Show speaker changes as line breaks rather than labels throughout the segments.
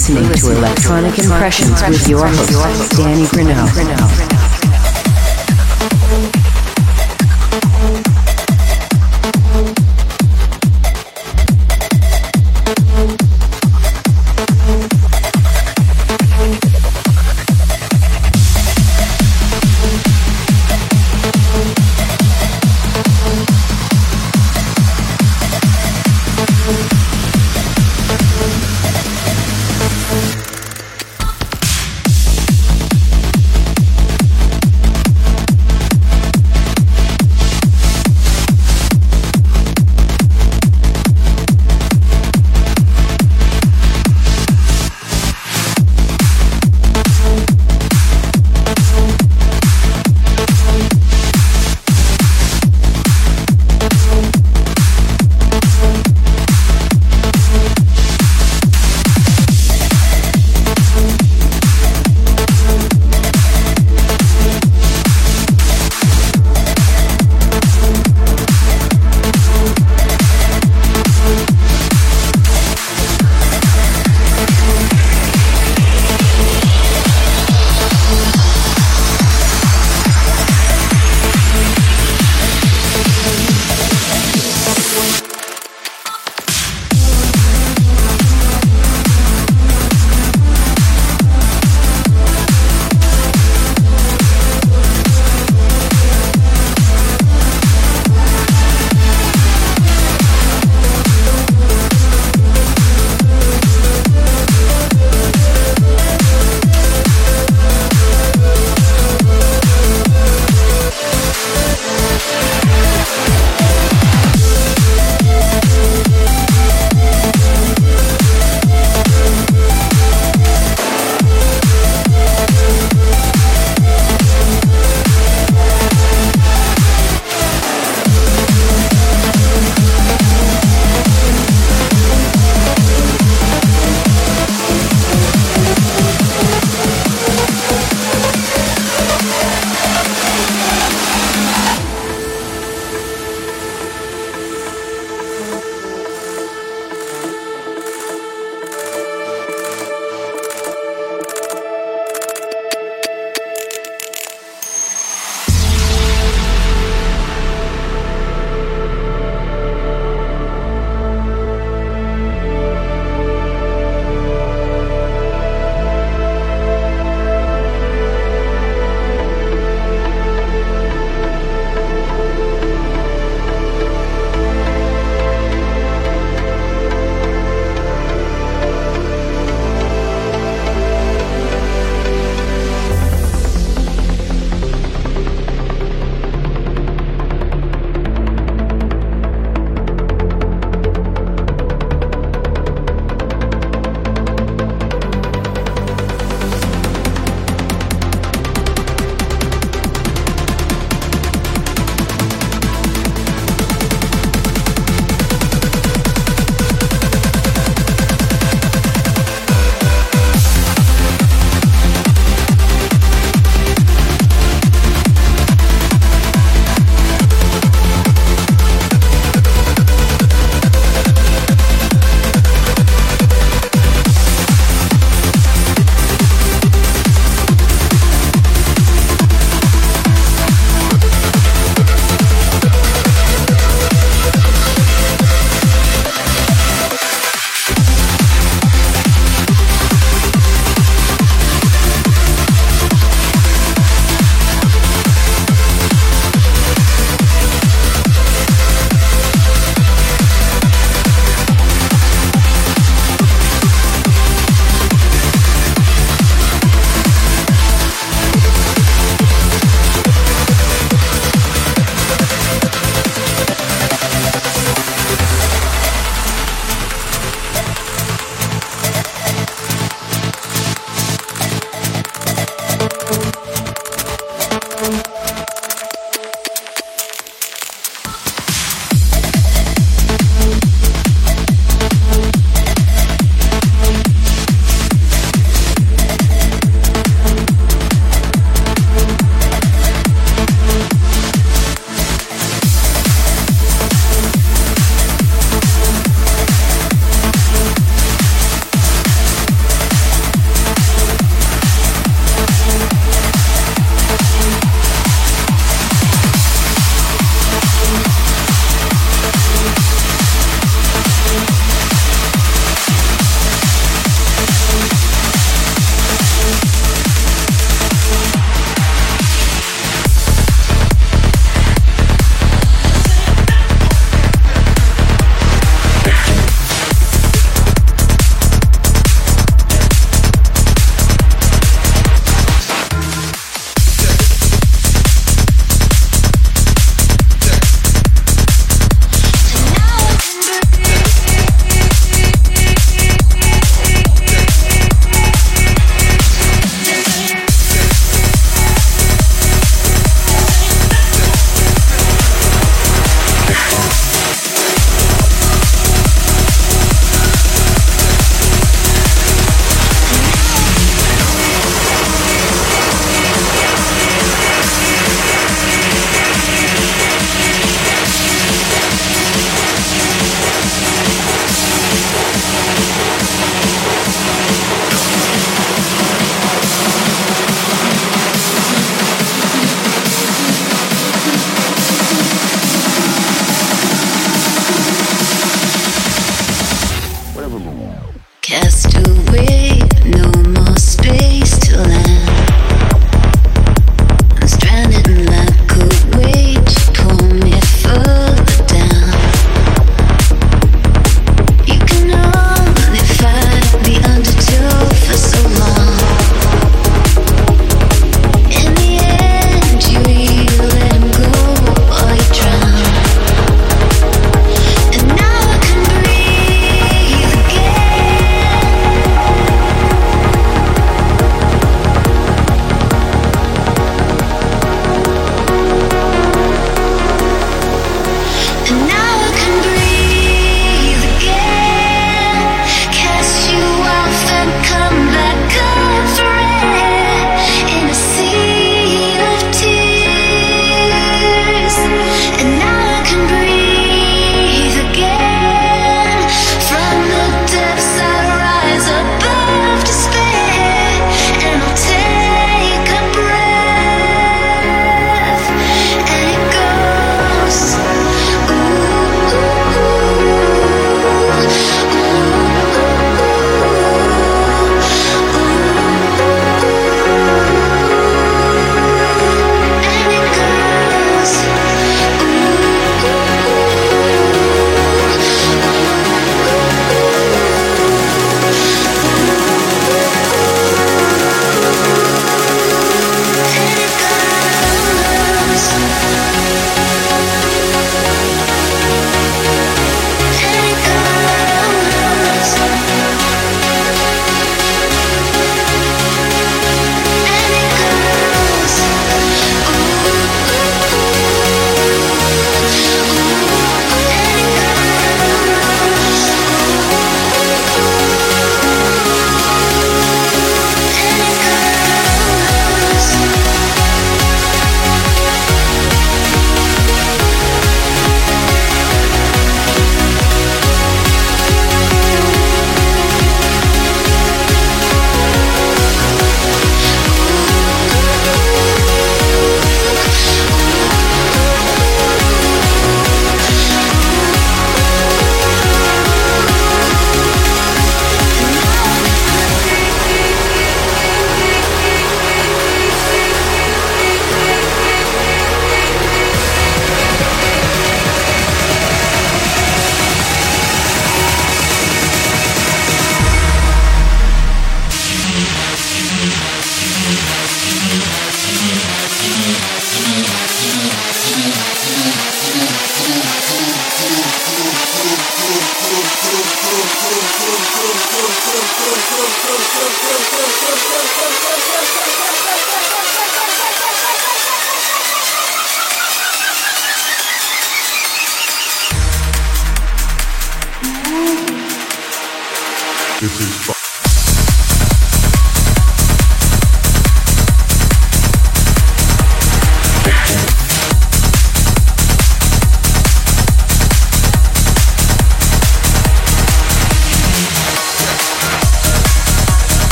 Listening to Electronic Impressions with your host, Danny Grunow.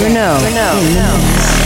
Renault. In the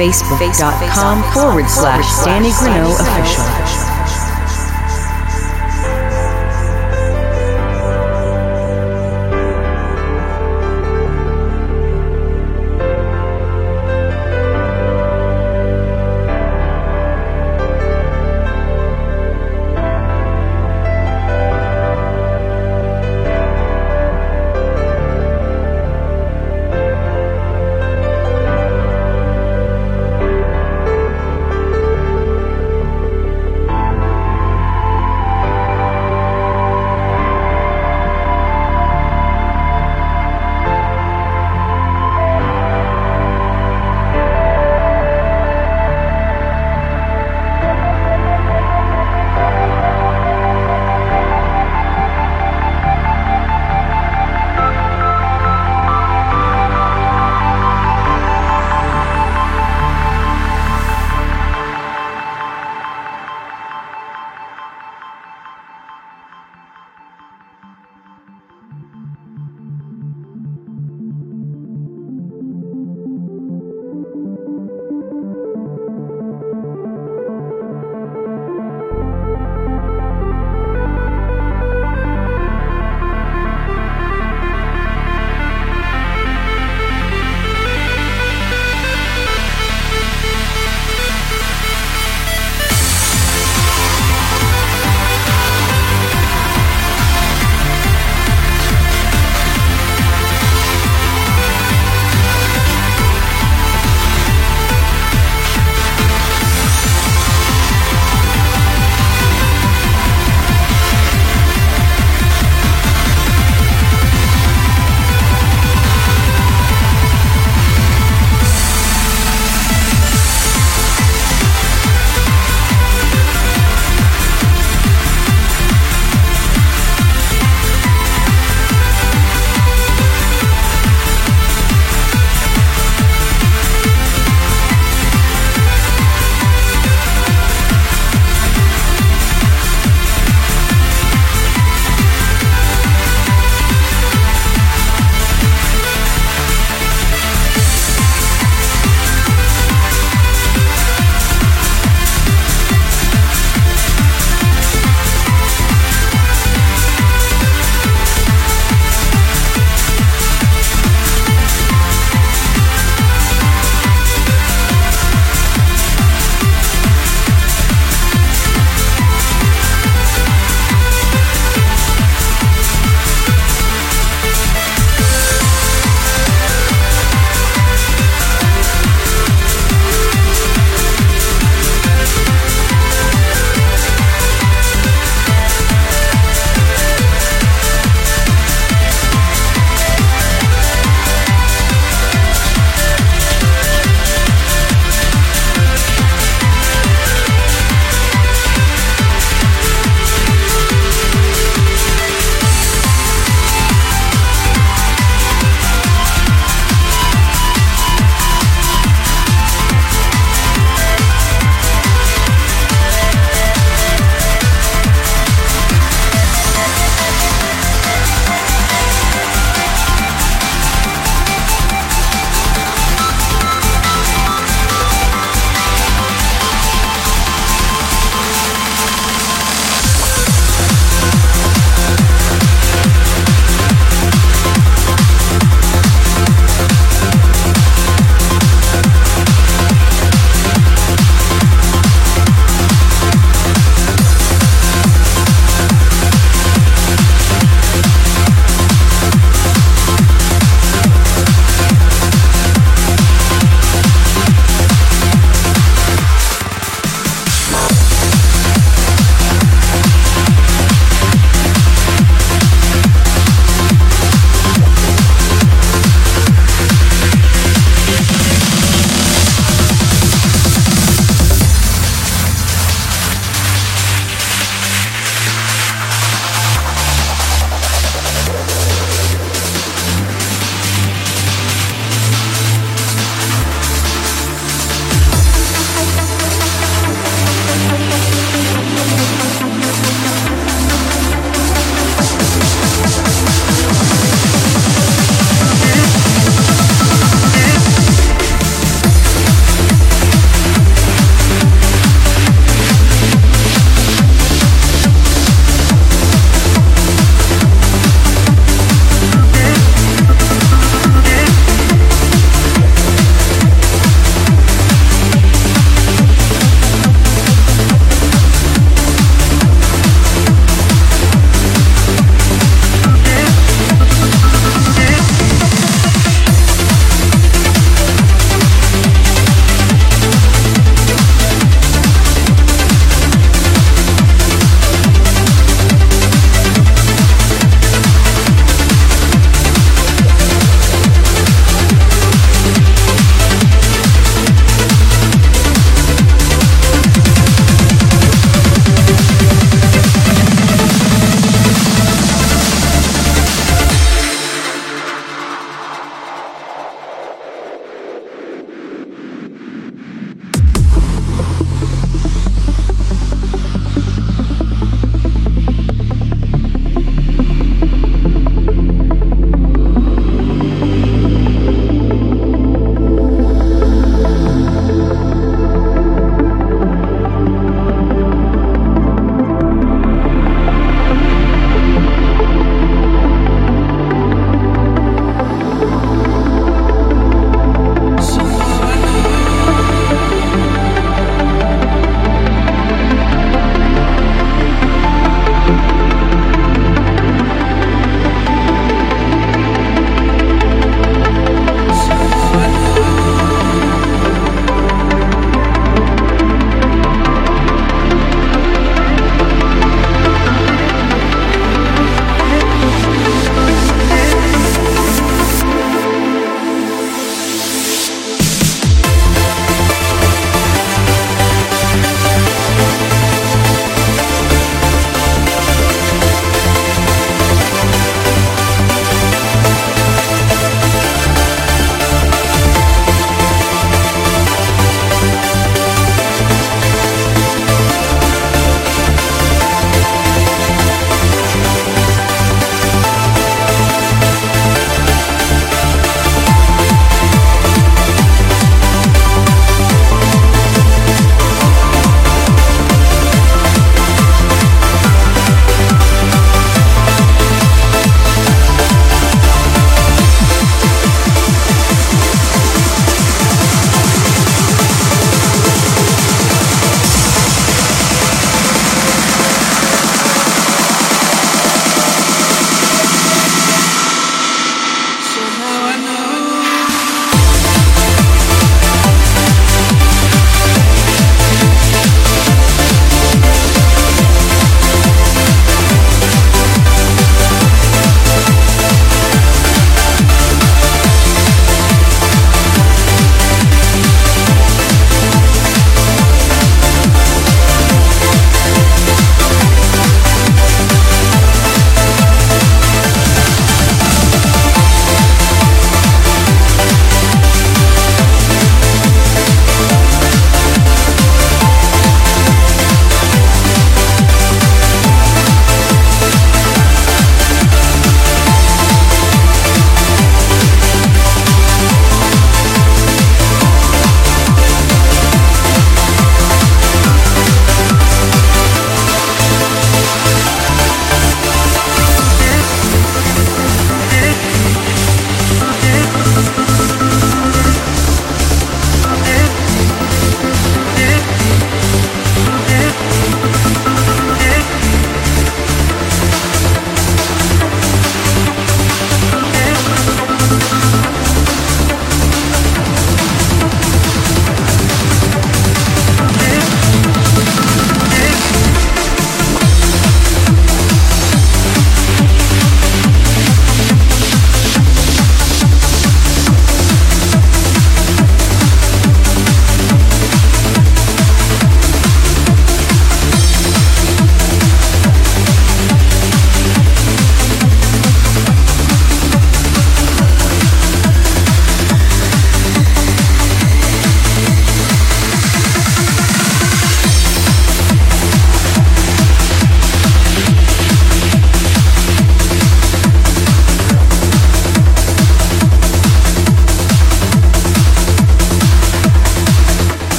Facebook.com forward slash Danny Grunow official.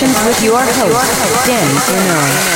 Impressions with your host, Danny Bruno.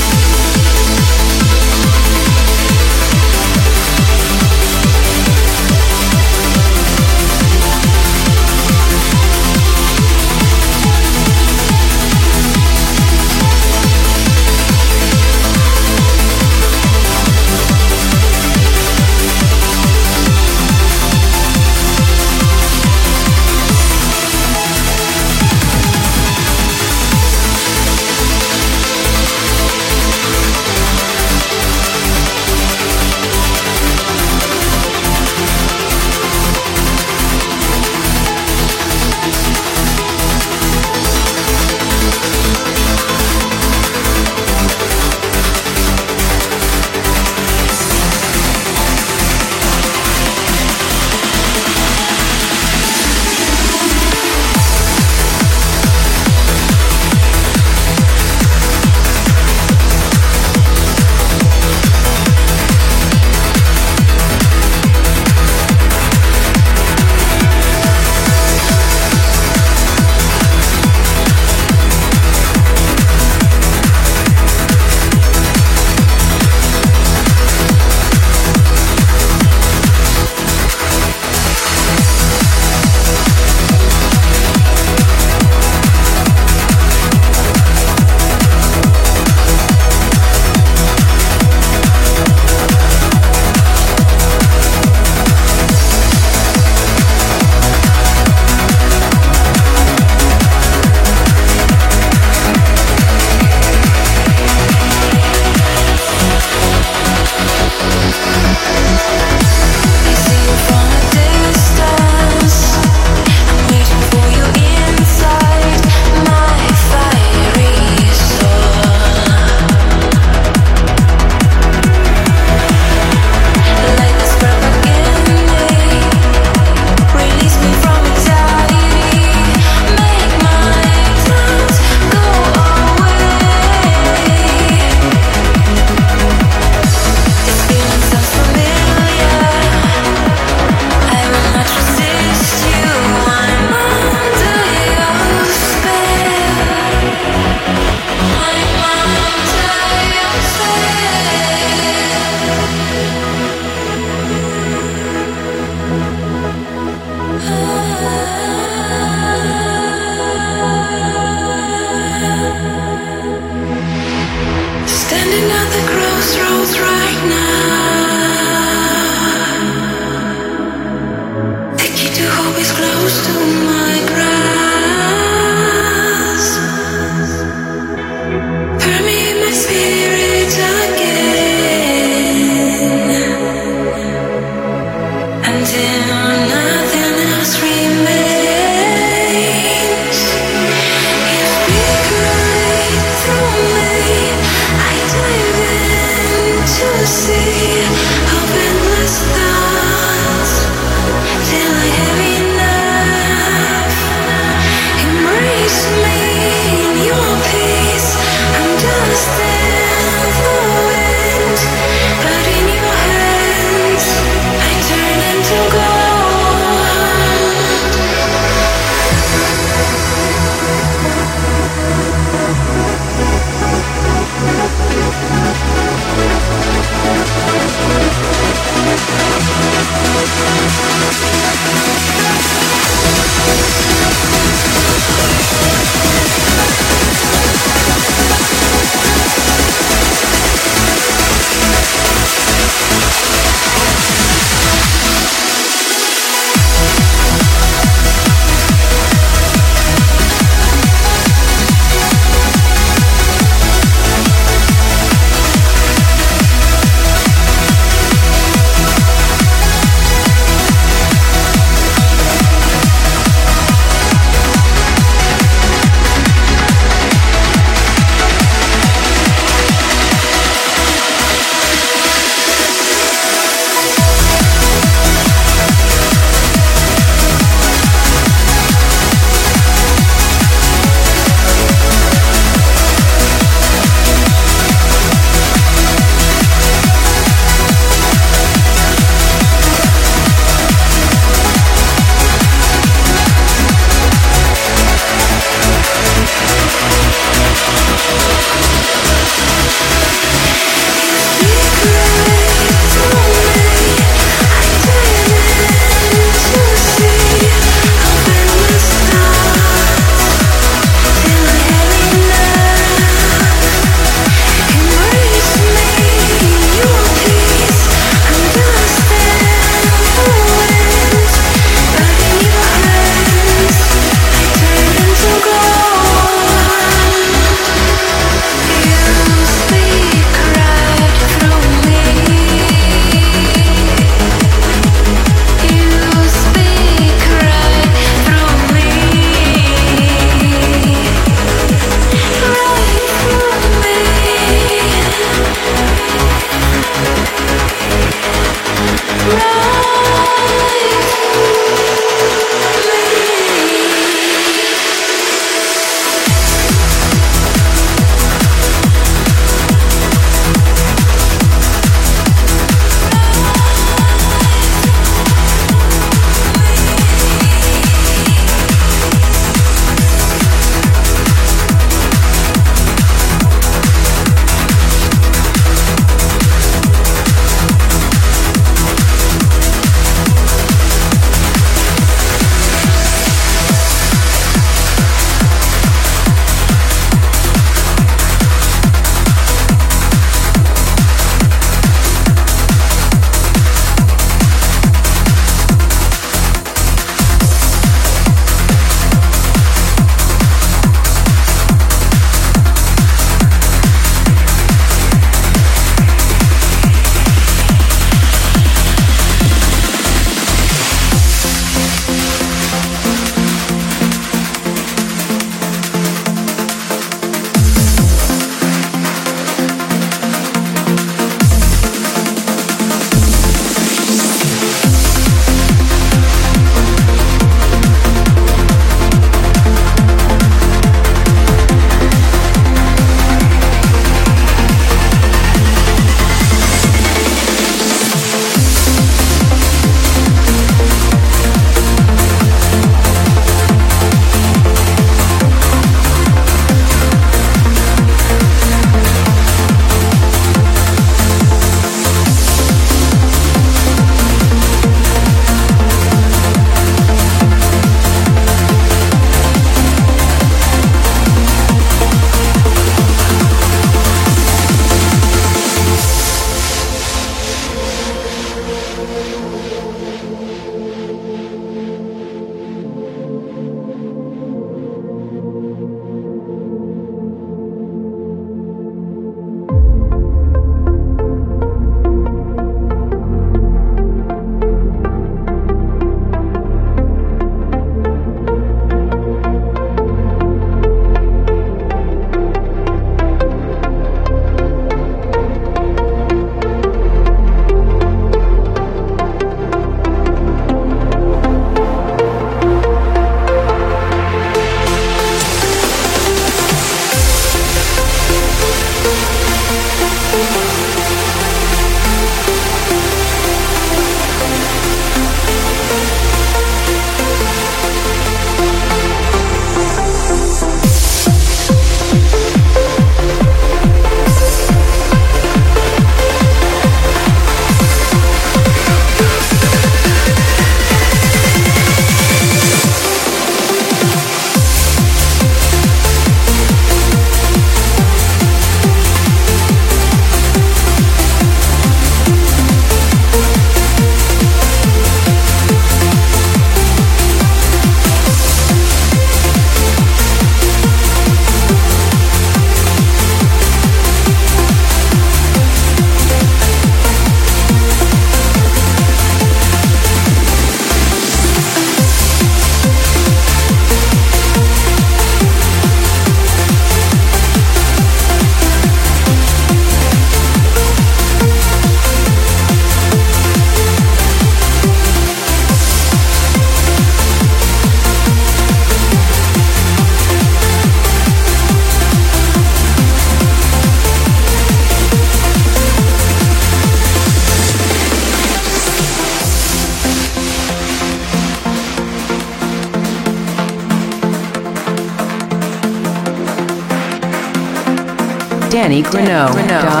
DannyGreneau.com.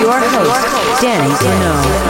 your host, Danny Renault.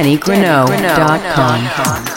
DannyGreneau.com.